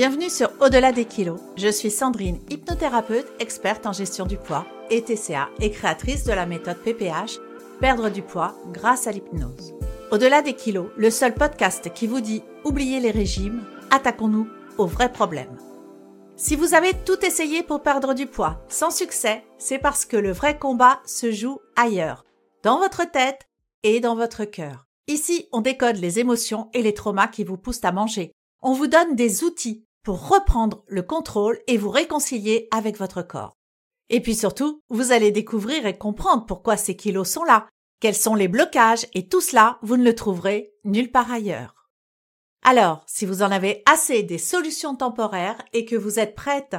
Bienvenue sur Au-delà des kilos. Je suis Sandrine, hypnothérapeute, experte en gestion du poids et TCA et créatrice de la méthode PPH, perdre du poids grâce à l'hypnose. Au-delà des kilos, le seul podcast qui vous dit oubliez les régimes, attaquons-nous aux vrais problèmes. Si vous avez tout essayé pour perdre du poids sans succès, c'est parce que le vrai combat se joue ailleurs, dans votre tête et dans votre cœur. Ici, on décode les émotions et les traumas qui vous poussent à manger. On vous donne des outils pour reprendre le contrôle et vous réconcilier avec votre corps. Et puis surtout, vous allez découvrir et comprendre pourquoi ces kilos sont là, quels sont les blocages et tout cela, vous ne le trouverez nulle part ailleurs. Alors, si vous en avez assez des solutions temporaires et que vous êtes prête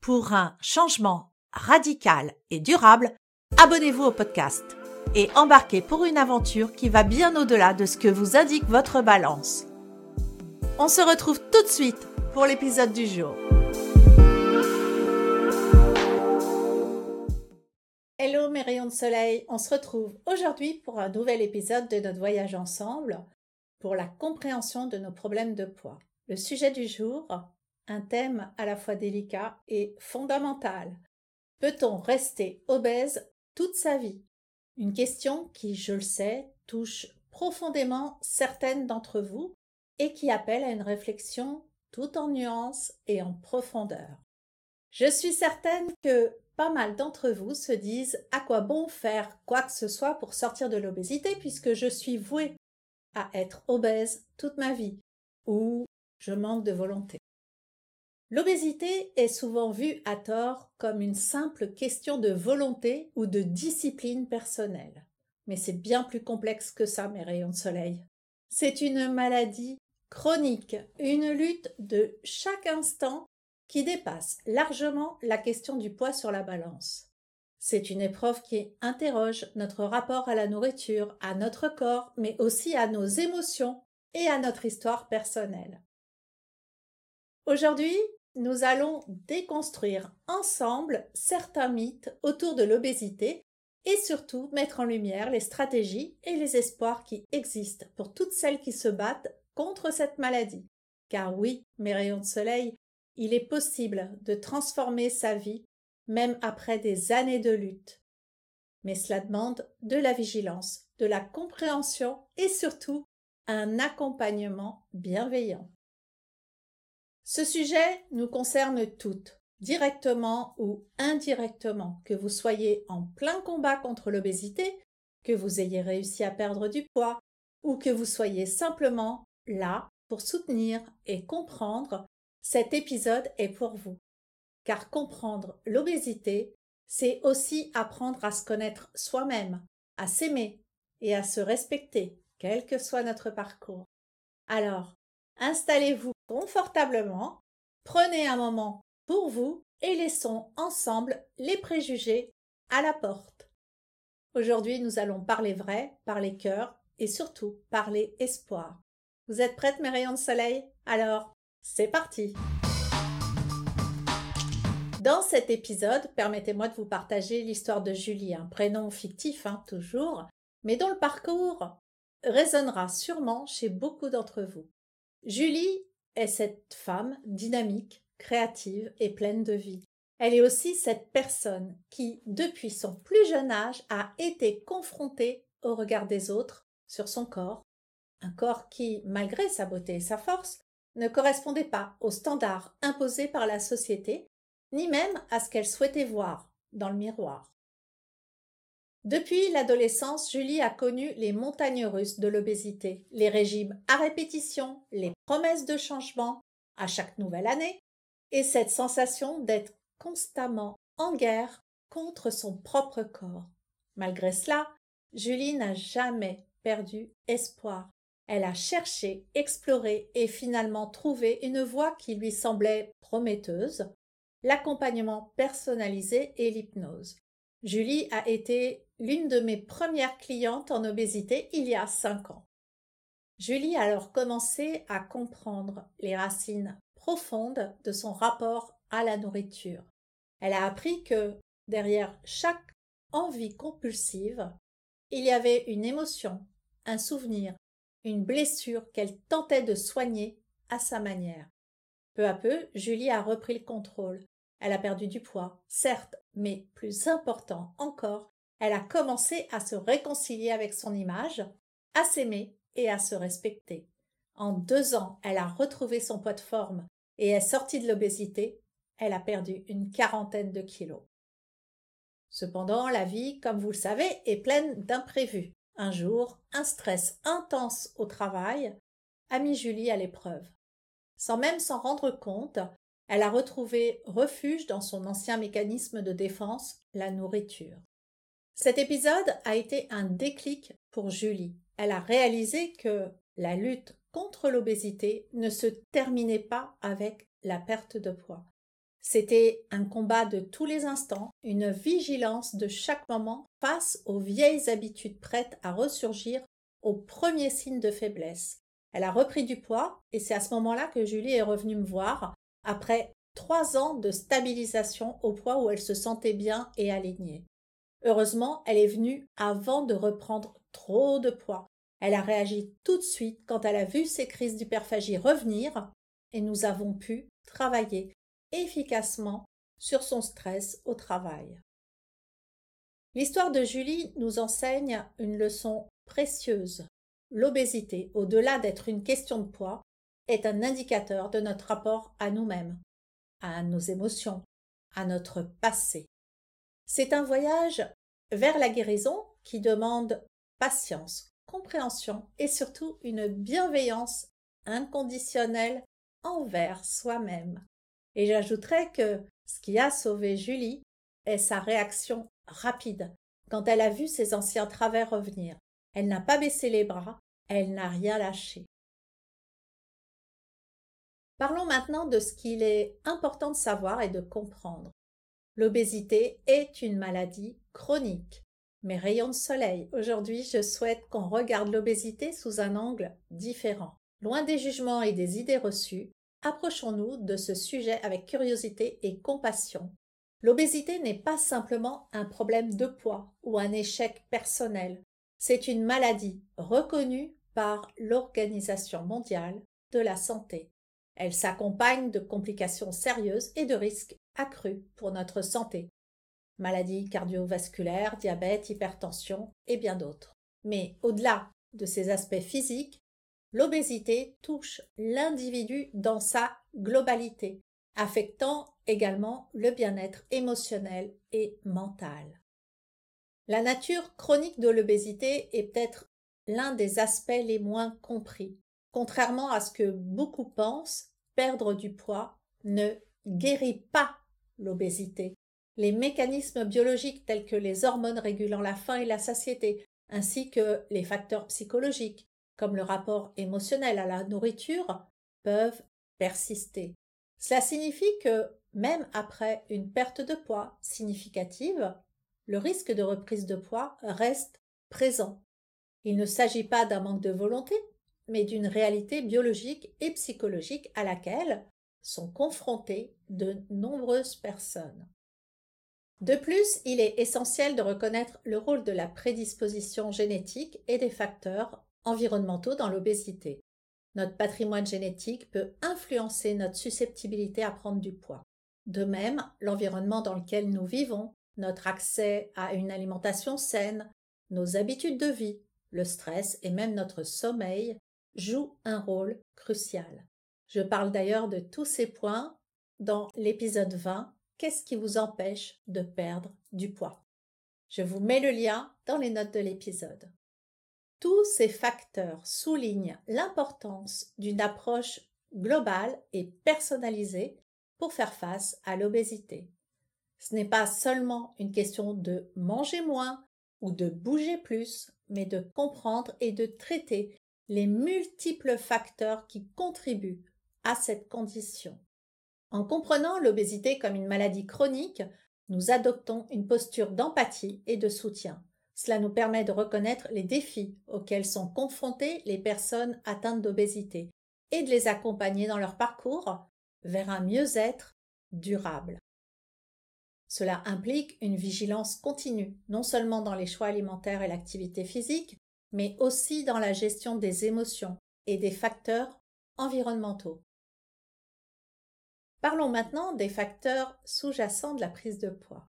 pour un changement radical et durable, abonnez-vous au podcast et embarquez pour une aventure qui va bien au-delà de ce que vous indique votre balance. On se retrouve tout de suite pour l'épisode du jour. Hello mes rayons de soleil, on se retrouve aujourd'hui pour un nouvel épisode de notre voyage ensemble pour la compréhension de nos problèmes de poids. Le sujet du jour, un thème à la fois délicat et fondamental. Peut-on rester obèse toute sa vie? Une question qui, je le sais, touche profondément certaines d'entre vous et qui appelle à une réflexion tout en nuances et en profondeur. Je suis certaine que pas mal d'entre vous se disent à quoi bon faire quoi que ce soit pour sortir de l'obésité puisque je suis vouée à être obèse toute ma vie ou je manque de volonté. L'obésité est souvent vue à tort comme une simple question de volonté ou de discipline personnelle. Mais c'est bien plus complexe que ça, mes rayons de soleil. C'est une maladie chronique, une lutte de chaque instant qui dépasse largement la question du poids sur la balance. C'est une épreuve qui interroge notre rapport à la nourriture, à notre corps, mais aussi à nos émotions et à notre histoire personnelle. Aujourd'hui, nous allons déconstruire ensemble certains mythes autour de l'obésité et surtout mettre en lumière les stratégies et les espoirs qui existent pour toutes celles qui se battent contre cette maladie. Car oui, mes rayons de soleil, il est possible de transformer sa vie même après des années de lutte. Mais cela demande de la vigilance, de la compréhension et surtout un accompagnement bienveillant. Ce sujet nous concerne toutes, directement ou indirectement, que vous soyez en plein combat contre l'obésité, que vous ayez réussi à perdre du poids, ou que vous soyez simplement là pour soutenir et comprendre, cet épisode est pour vous. Car comprendre l'obésité, c'est aussi apprendre à se connaître soi-même, à s'aimer et à se respecter, quel que soit notre parcours. Alors, installez-vous confortablement, prenez un moment pour vous et laissons ensemble les préjugés à la porte. Aujourd'hui, nous allons parler vrai, parler cœur et surtout parler espoir. Vous êtes prêtes, mes rayons de soleil? Alors, c'est parti Dans cet épisode, permettez-moi de vous partager l'histoire de Julie, un prénom fictif, hein, toujours, mais dont le parcours résonnera sûrement chez beaucoup d'entre vous. Julie est cette femme dynamique, créative et pleine de vie. Elle est aussi cette personne qui, depuis son plus jeune âge, a été confrontée au regard des autres sur son corps, un corps qui, malgré sa beauté et sa force, ne correspondait pas aux standards imposés par la société, ni même à ce qu'elle souhaitait voir dans le miroir. Depuis l'adolescence, Julie a connu les montagnes russes de l'obésité, les régimes à répétition, les promesses de changement à chaque nouvelle année, et cette sensation d'être constamment en guerre contre son propre corps. Malgré cela, Julie n'a jamais perdu espoir. Elle a cherché, exploré et finalement trouvé une voie qui lui semblait prometteuse, l'accompagnement personnalisé et l'hypnose. Julie a été l'une de mes premières clientes en obésité il y a cinq ans. Julie a alors commencé à comprendre les racines profondes de son rapport à la nourriture. Elle a appris que derrière chaque envie compulsive, il y avait une émotion, un souvenir, une blessure qu'elle tentait de soigner à sa manière. Peu à peu, Julie a repris le contrôle. Elle a perdu du poids, certes, mais plus important encore, elle a commencé à se réconcilier avec son image, à s'aimer et à se respecter. En deux ans, elle a retrouvé son poids de forme et est sortie de l'obésité. Elle a perdu une quarantaine de kilos. Cependant, la vie, comme vous le savez, est pleine d'imprévus. Un jour, un stress intense au travail a mis Julie à l'épreuve. Sans même s'en rendre compte, elle a retrouvé refuge dans son ancien mécanisme de défense, la nourriture. Cet épisode a été un déclic pour Julie. Elle a réalisé que la lutte contre l'obésité ne se terminait pas avec la perte de poids. C'était un combat de tous les instants, une vigilance de chaque moment face aux vieilles habitudes prêtes à ressurgir aux premiers signes de faiblesse. Elle a repris du poids et c'est à ce moment-là que Julie est revenue me voir après trois ans de stabilisation au poids où elle se sentait bien et alignée. Heureusement, elle est venue avant de reprendre trop de poids. Elle a réagi tout de suite quand elle a vu ses crises d'hyperphagie revenir et nous avons pu travailler efficacement sur son stress au travail. L'histoire de Julie nous enseigne une leçon précieuse. L'obésité, au-delà d'être une question de poids, est un indicateur de notre rapport à nous-mêmes, à nos émotions, à notre passé. C'est un voyage vers la guérison qui demande patience, compréhension et surtout une bienveillance inconditionnelle envers soi-même. Et j'ajouterais que ce qui a sauvé Julie est sa réaction rapide quand elle a vu ses anciens travers revenir. Elle n'a pas baissé les bras, elle n'a rien lâché. Parlons maintenant de ce qu'il est important de savoir et de comprendre. L'obésité est une maladie chronique. Mes rayons de soleil, aujourd'hui je souhaite qu'on regarde l'obésité sous un angle différent. Loin des jugements et des idées reçues, Approchons-nous de ce sujet avec curiosité et compassion. L'obésité n'est pas simplement un problème de poids ou un échec personnel. C'est une maladie reconnue par l'Organisation mondiale de la santé. Elle s'accompagne de complications sérieuses et de risques accrus pour notre santé. Maladies cardiovasculaires, diabète, hypertension et bien d'autres. Mais au-delà de ces aspects physiques, L'obésité touche l'individu dans sa globalité, affectant également le bien-être émotionnel et mental. La nature chronique de l'obésité est peut-être l'un des aspects les moins compris. Contrairement à ce que beaucoup pensent, perdre du poids ne guérit pas l'obésité. Les mécanismes biologiques tels que les hormones régulant la faim et la satiété, ainsi que les facteurs psychologiques, le rapport émotionnel à la nourriture, peuvent persister. Cela signifie que même après une perte de poids significative, le risque de reprise de poids reste présent. Il ne s'agit pas d'un manque de volonté, mais d'une réalité biologique et psychologique à laquelle sont confrontées de nombreuses personnes. De plus, il est essentiel de reconnaître le rôle de la prédisposition génétique et des facteurs environnementaux dans l'obésité. Notre patrimoine génétique peut influencer notre susceptibilité à prendre du poids. De même, l'environnement dans lequel nous vivons, notre accès à une alimentation saine, nos habitudes de vie, le stress et même notre sommeil jouent un rôle crucial. Je parle d'ailleurs de tous ces points dans l'épisode 20 Qu'est-ce qui vous empêche de perdre du poids? Je vous mets le lien dans les notes de l'épisode. Tous ces facteurs soulignent l'importance d'une approche globale et personnalisée pour faire face à l'obésité. Ce n'est pas seulement une question de manger moins ou de bouger plus, mais de comprendre et de traiter les multiples facteurs qui contribuent à cette condition. En comprenant l'obésité comme une maladie chronique, nous adoptons une posture d'empathie et de soutien. Cela nous permet de reconnaître les défis auxquels sont confrontées les personnes atteintes d'obésité et de les accompagner dans leur parcours vers un mieux-être durable. Cela implique une vigilance continue, non seulement dans les choix alimentaires et l'activité physique, mais aussi dans la gestion des émotions et des facteurs environnementaux. Parlons maintenant des facteurs sous-jacents de la prise de poids.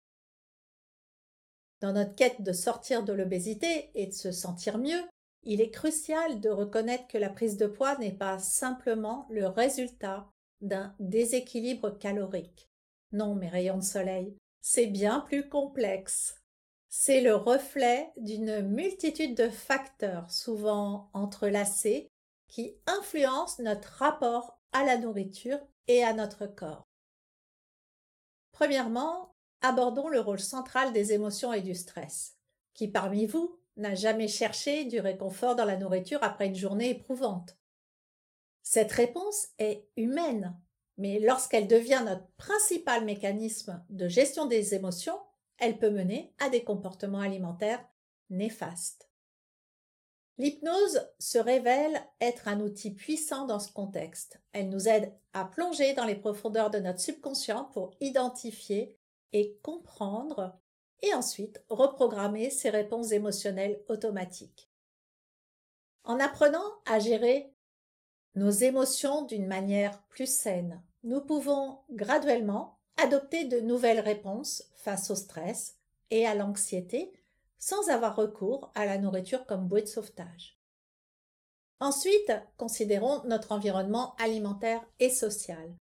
Dans notre quête de sortir de l'obésité et de se sentir mieux, il est crucial de reconnaître que la prise de poids n'est pas simplement le résultat d'un déséquilibre calorique. Non, mes rayons de soleil, c'est bien plus complexe. C'est le reflet d'une multitude de facteurs, souvent entrelacés, qui influencent notre rapport à la nourriture et à notre corps. Premièrement, abordons le rôle central des émotions et du stress. Qui parmi vous n'a jamais cherché du réconfort dans la nourriture après une journée éprouvante Cette réponse est humaine, mais lorsqu'elle devient notre principal mécanisme de gestion des émotions, elle peut mener à des comportements alimentaires néfastes. L'hypnose se révèle être un outil puissant dans ce contexte. Elle nous aide à plonger dans les profondeurs de notre subconscient pour identifier et comprendre et ensuite reprogrammer ces réponses émotionnelles automatiques. En apprenant à gérer nos émotions d'une manière plus saine, nous pouvons graduellement adopter de nouvelles réponses face au stress et à l'anxiété sans avoir recours à la nourriture comme bouée de sauvetage. Ensuite, considérons notre environnement alimentaire et social.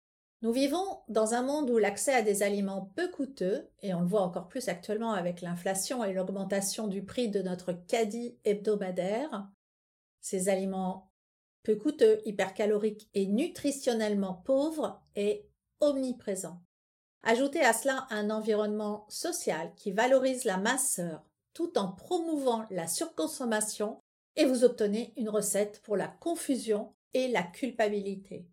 Nous vivons dans un monde où l'accès à des aliments peu coûteux, et on le voit encore plus actuellement avec l'inflation et l'augmentation du prix de notre caddie hebdomadaire, ces aliments peu coûteux, hypercaloriques et nutritionnellement pauvres est omniprésent. Ajoutez à cela un environnement social qui valorise la masseur tout en promouvant la surconsommation et vous obtenez une recette pour la confusion et la culpabilité.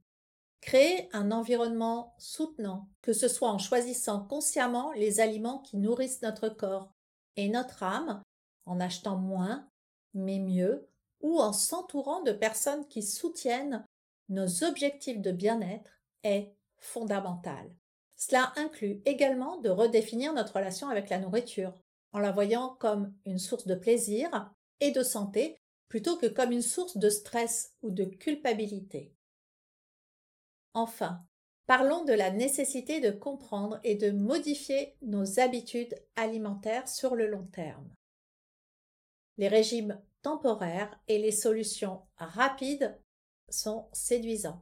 Créer un environnement soutenant, que ce soit en choisissant consciemment les aliments qui nourrissent notre corps et notre âme, en achetant moins, mais mieux, ou en s'entourant de personnes qui soutiennent nos objectifs de bien-être, est fondamental. Cela inclut également de redéfinir notre relation avec la nourriture, en la voyant comme une source de plaisir et de santé plutôt que comme une source de stress ou de culpabilité. Enfin, parlons de la nécessité de comprendre et de modifier nos habitudes alimentaires sur le long terme. Les régimes temporaires et les solutions rapides sont séduisants,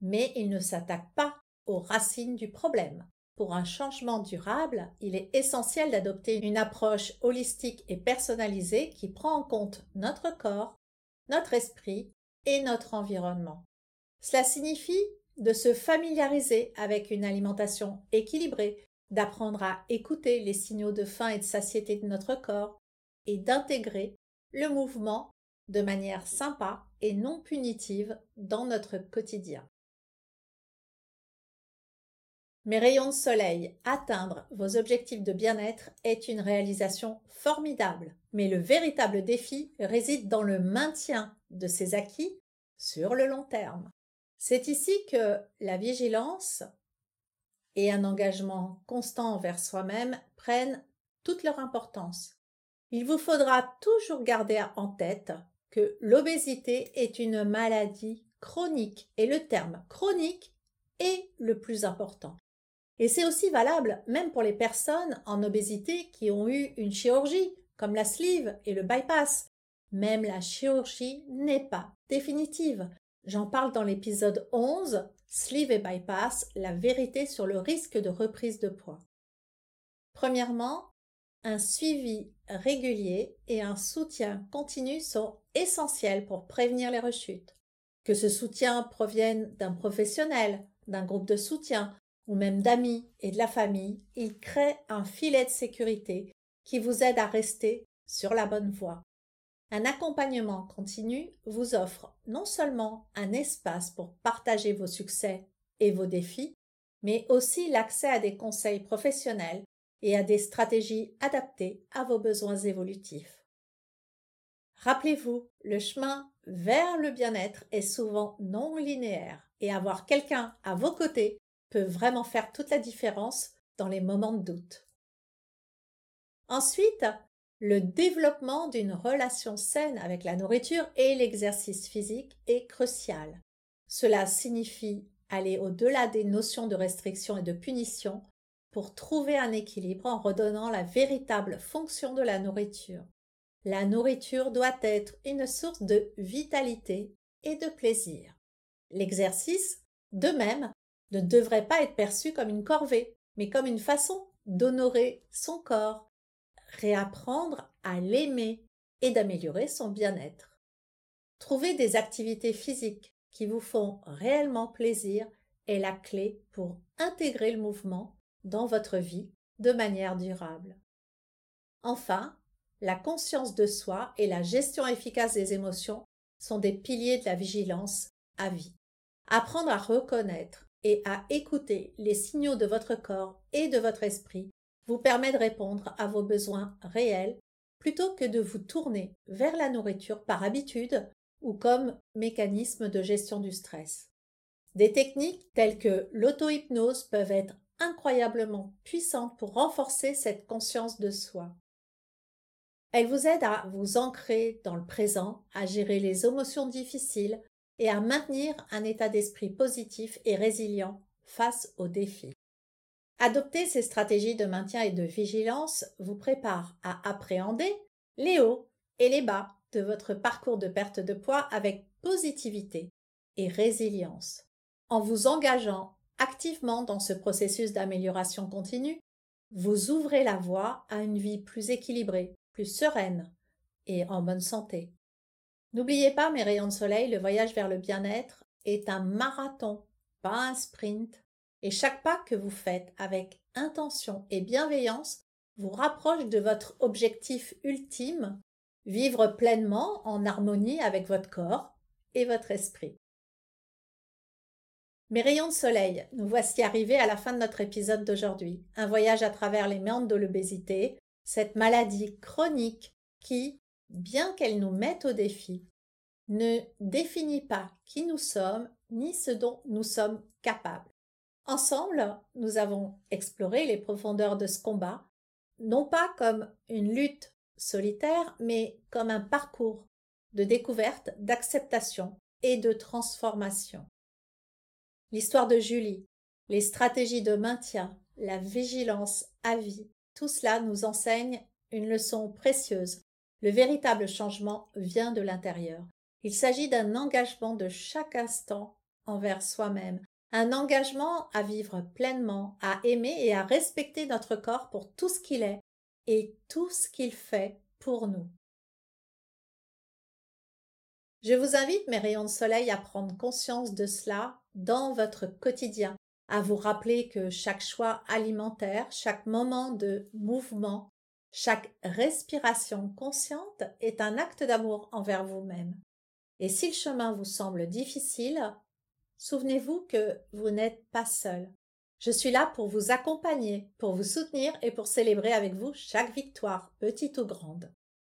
mais ils ne s'attaquent pas aux racines du problème. Pour un changement durable, il est essentiel d'adopter une approche holistique et personnalisée qui prend en compte notre corps, notre esprit et notre environnement. Cela signifie de se familiariser avec une alimentation équilibrée, d'apprendre à écouter les signaux de faim et de satiété de notre corps et d'intégrer le mouvement de manière sympa et non punitive dans notre quotidien. Mes rayons de soleil, atteindre vos objectifs de bien-être est une réalisation formidable, mais le véritable défi réside dans le maintien de ces acquis sur le long terme. C'est ici que la vigilance et un engagement constant envers soi-même prennent toute leur importance. Il vous faudra toujours garder en tête que l'obésité est une maladie chronique et le terme chronique est le plus important. Et c'est aussi valable même pour les personnes en obésité qui ont eu une chirurgie comme la sleeve et le bypass. Même la chirurgie n'est pas définitive. J'en parle dans l'épisode 11, Sleeve et Bypass, la vérité sur le risque de reprise de poids. Premièrement, un suivi régulier et un soutien continu sont essentiels pour prévenir les rechutes. Que ce soutien provienne d'un professionnel, d'un groupe de soutien ou même d'amis et de la famille, il crée un filet de sécurité qui vous aide à rester sur la bonne voie. Un accompagnement continu vous offre non seulement un espace pour partager vos succès et vos défis, mais aussi l'accès à des conseils professionnels et à des stratégies adaptées à vos besoins évolutifs. Rappelez-vous, le chemin vers le bien-être est souvent non linéaire et avoir quelqu'un à vos côtés peut vraiment faire toute la différence dans les moments de doute. Ensuite, le développement d'une relation saine avec la nourriture et l'exercice physique est crucial. Cela signifie aller au-delà des notions de restriction et de punition pour trouver un équilibre en redonnant la véritable fonction de la nourriture. La nourriture doit être une source de vitalité et de plaisir. L'exercice, de même, ne devrait pas être perçu comme une corvée, mais comme une façon d'honorer son corps, réapprendre à l'aimer et d'améliorer son bien-être. Trouver des activités physiques qui vous font réellement plaisir est la clé pour intégrer le mouvement dans votre vie de manière durable. Enfin, la conscience de soi et la gestion efficace des émotions sont des piliers de la vigilance à vie. Apprendre à reconnaître et à écouter les signaux de votre corps et de votre esprit vous permet de répondre à vos besoins réels plutôt que de vous tourner vers la nourriture par habitude ou comme mécanisme de gestion du stress. Des techniques telles que l'auto-hypnose peuvent être incroyablement puissantes pour renforcer cette conscience de soi. Elles vous aident à vous ancrer dans le présent, à gérer les émotions difficiles et à maintenir un état d'esprit positif et résilient face aux défis. Adopter ces stratégies de maintien et de vigilance vous prépare à appréhender les hauts et les bas de votre parcours de perte de poids avec positivité et résilience. En vous engageant activement dans ce processus d'amélioration continue, vous ouvrez la voie à une vie plus équilibrée, plus sereine et en bonne santé. N'oubliez pas, mes rayons de soleil, le voyage vers le bien-être est un marathon, pas un sprint, et chaque pas que vous faites avec intention et bienveillance vous rapproche de votre objectif ultime vivre pleinement en harmonie avec votre corps et votre esprit. Mes rayons de soleil, nous voici arrivés à la fin de notre épisode d'aujourd'hui. Un voyage à travers les méandres de l'obésité, cette maladie chronique qui, bien qu'elle nous mette au défi, ne définit pas qui nous sommes ni ce dont nous sommes capables. Ensemble, nous avons exploré les profondeurs de ce combat, non pas comme une lutte solitaire, mais comme un parcours de découverte, d'acceptation et de transformation. L'histoire de Julie, les stratégies de maintien, la vigilance à vie, tout cela nous enseigne une leçon précieuse. Le véritable changement vient de l'intérieur. Il s'agit d'un engagement de chaque instant envers soi-même, un engagement à vivre pleinement, à aimer et à respecter notre corps pour tout ce qu'il est, et tout ce qu'il fait pour nous. Je vous invite, mes rayons de soleil, à prendre conscience de cela dans votre quotidien, à vous rappeler que chaque choix alimentaire, chaque moment de mouvement, chaque respiration consciente est un acte d'amour envers vous-même. Et si le chemin vous semble difficile, souvenez-vous que vous n'êtes pas seul. Je suis là pour vous accompagner, pour vous soutenir et pour célébrer avec vous chaque victoire, petite ou grande.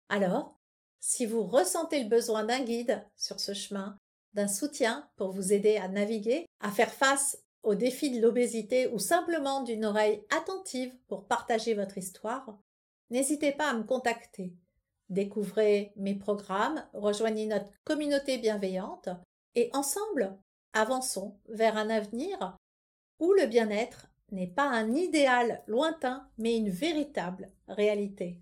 Alors, si vous ressentez le besoin d'un guide sur ce chemin, d'un soutien pour vous aider à naviguer, à faire face aux défis de l'obésité ou simplement d'une oreille attentive pour partager votre histoire, n'hésitez pas à me contacter. Découvrez mes programmes, rejoignez notre communauté bienveillante et ensemble, avançons vers un avenir où le bien-être n'est pas un idéal lointain, mais une véritable réalité.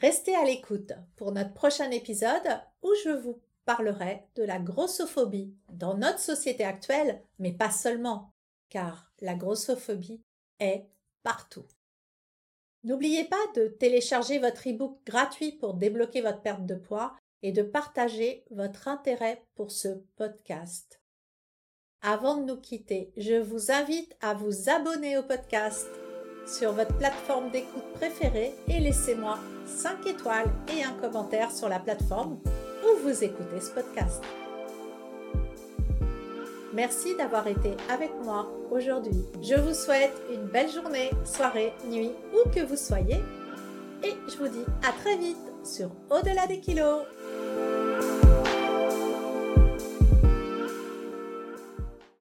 Restez à l'écoute pour notre prochain épisode où je vous parlerai de la grossophobie dans notre société actuelle, mais pas seulement, car la grossophobie est partout. N'oubliez pas de télécharger votre e-book gratuit pour débloquer votre perte de poids et de partager votre intérêt pour ce podcast. Avant de nous quitter, je vous invite à vous abonner au podcast sur votre plateforme d'écoute préférée et laissez-moi 5 étoiles et un commentaire sur la plateforme où vous écoutez ce podcast. Merci d'avoir été avec moi aujourd'hui. Je vous souhaite une belle journée, soirée, nuit, où que vous soyez. Et je vous dis à très vite sur Au-delà des kilos.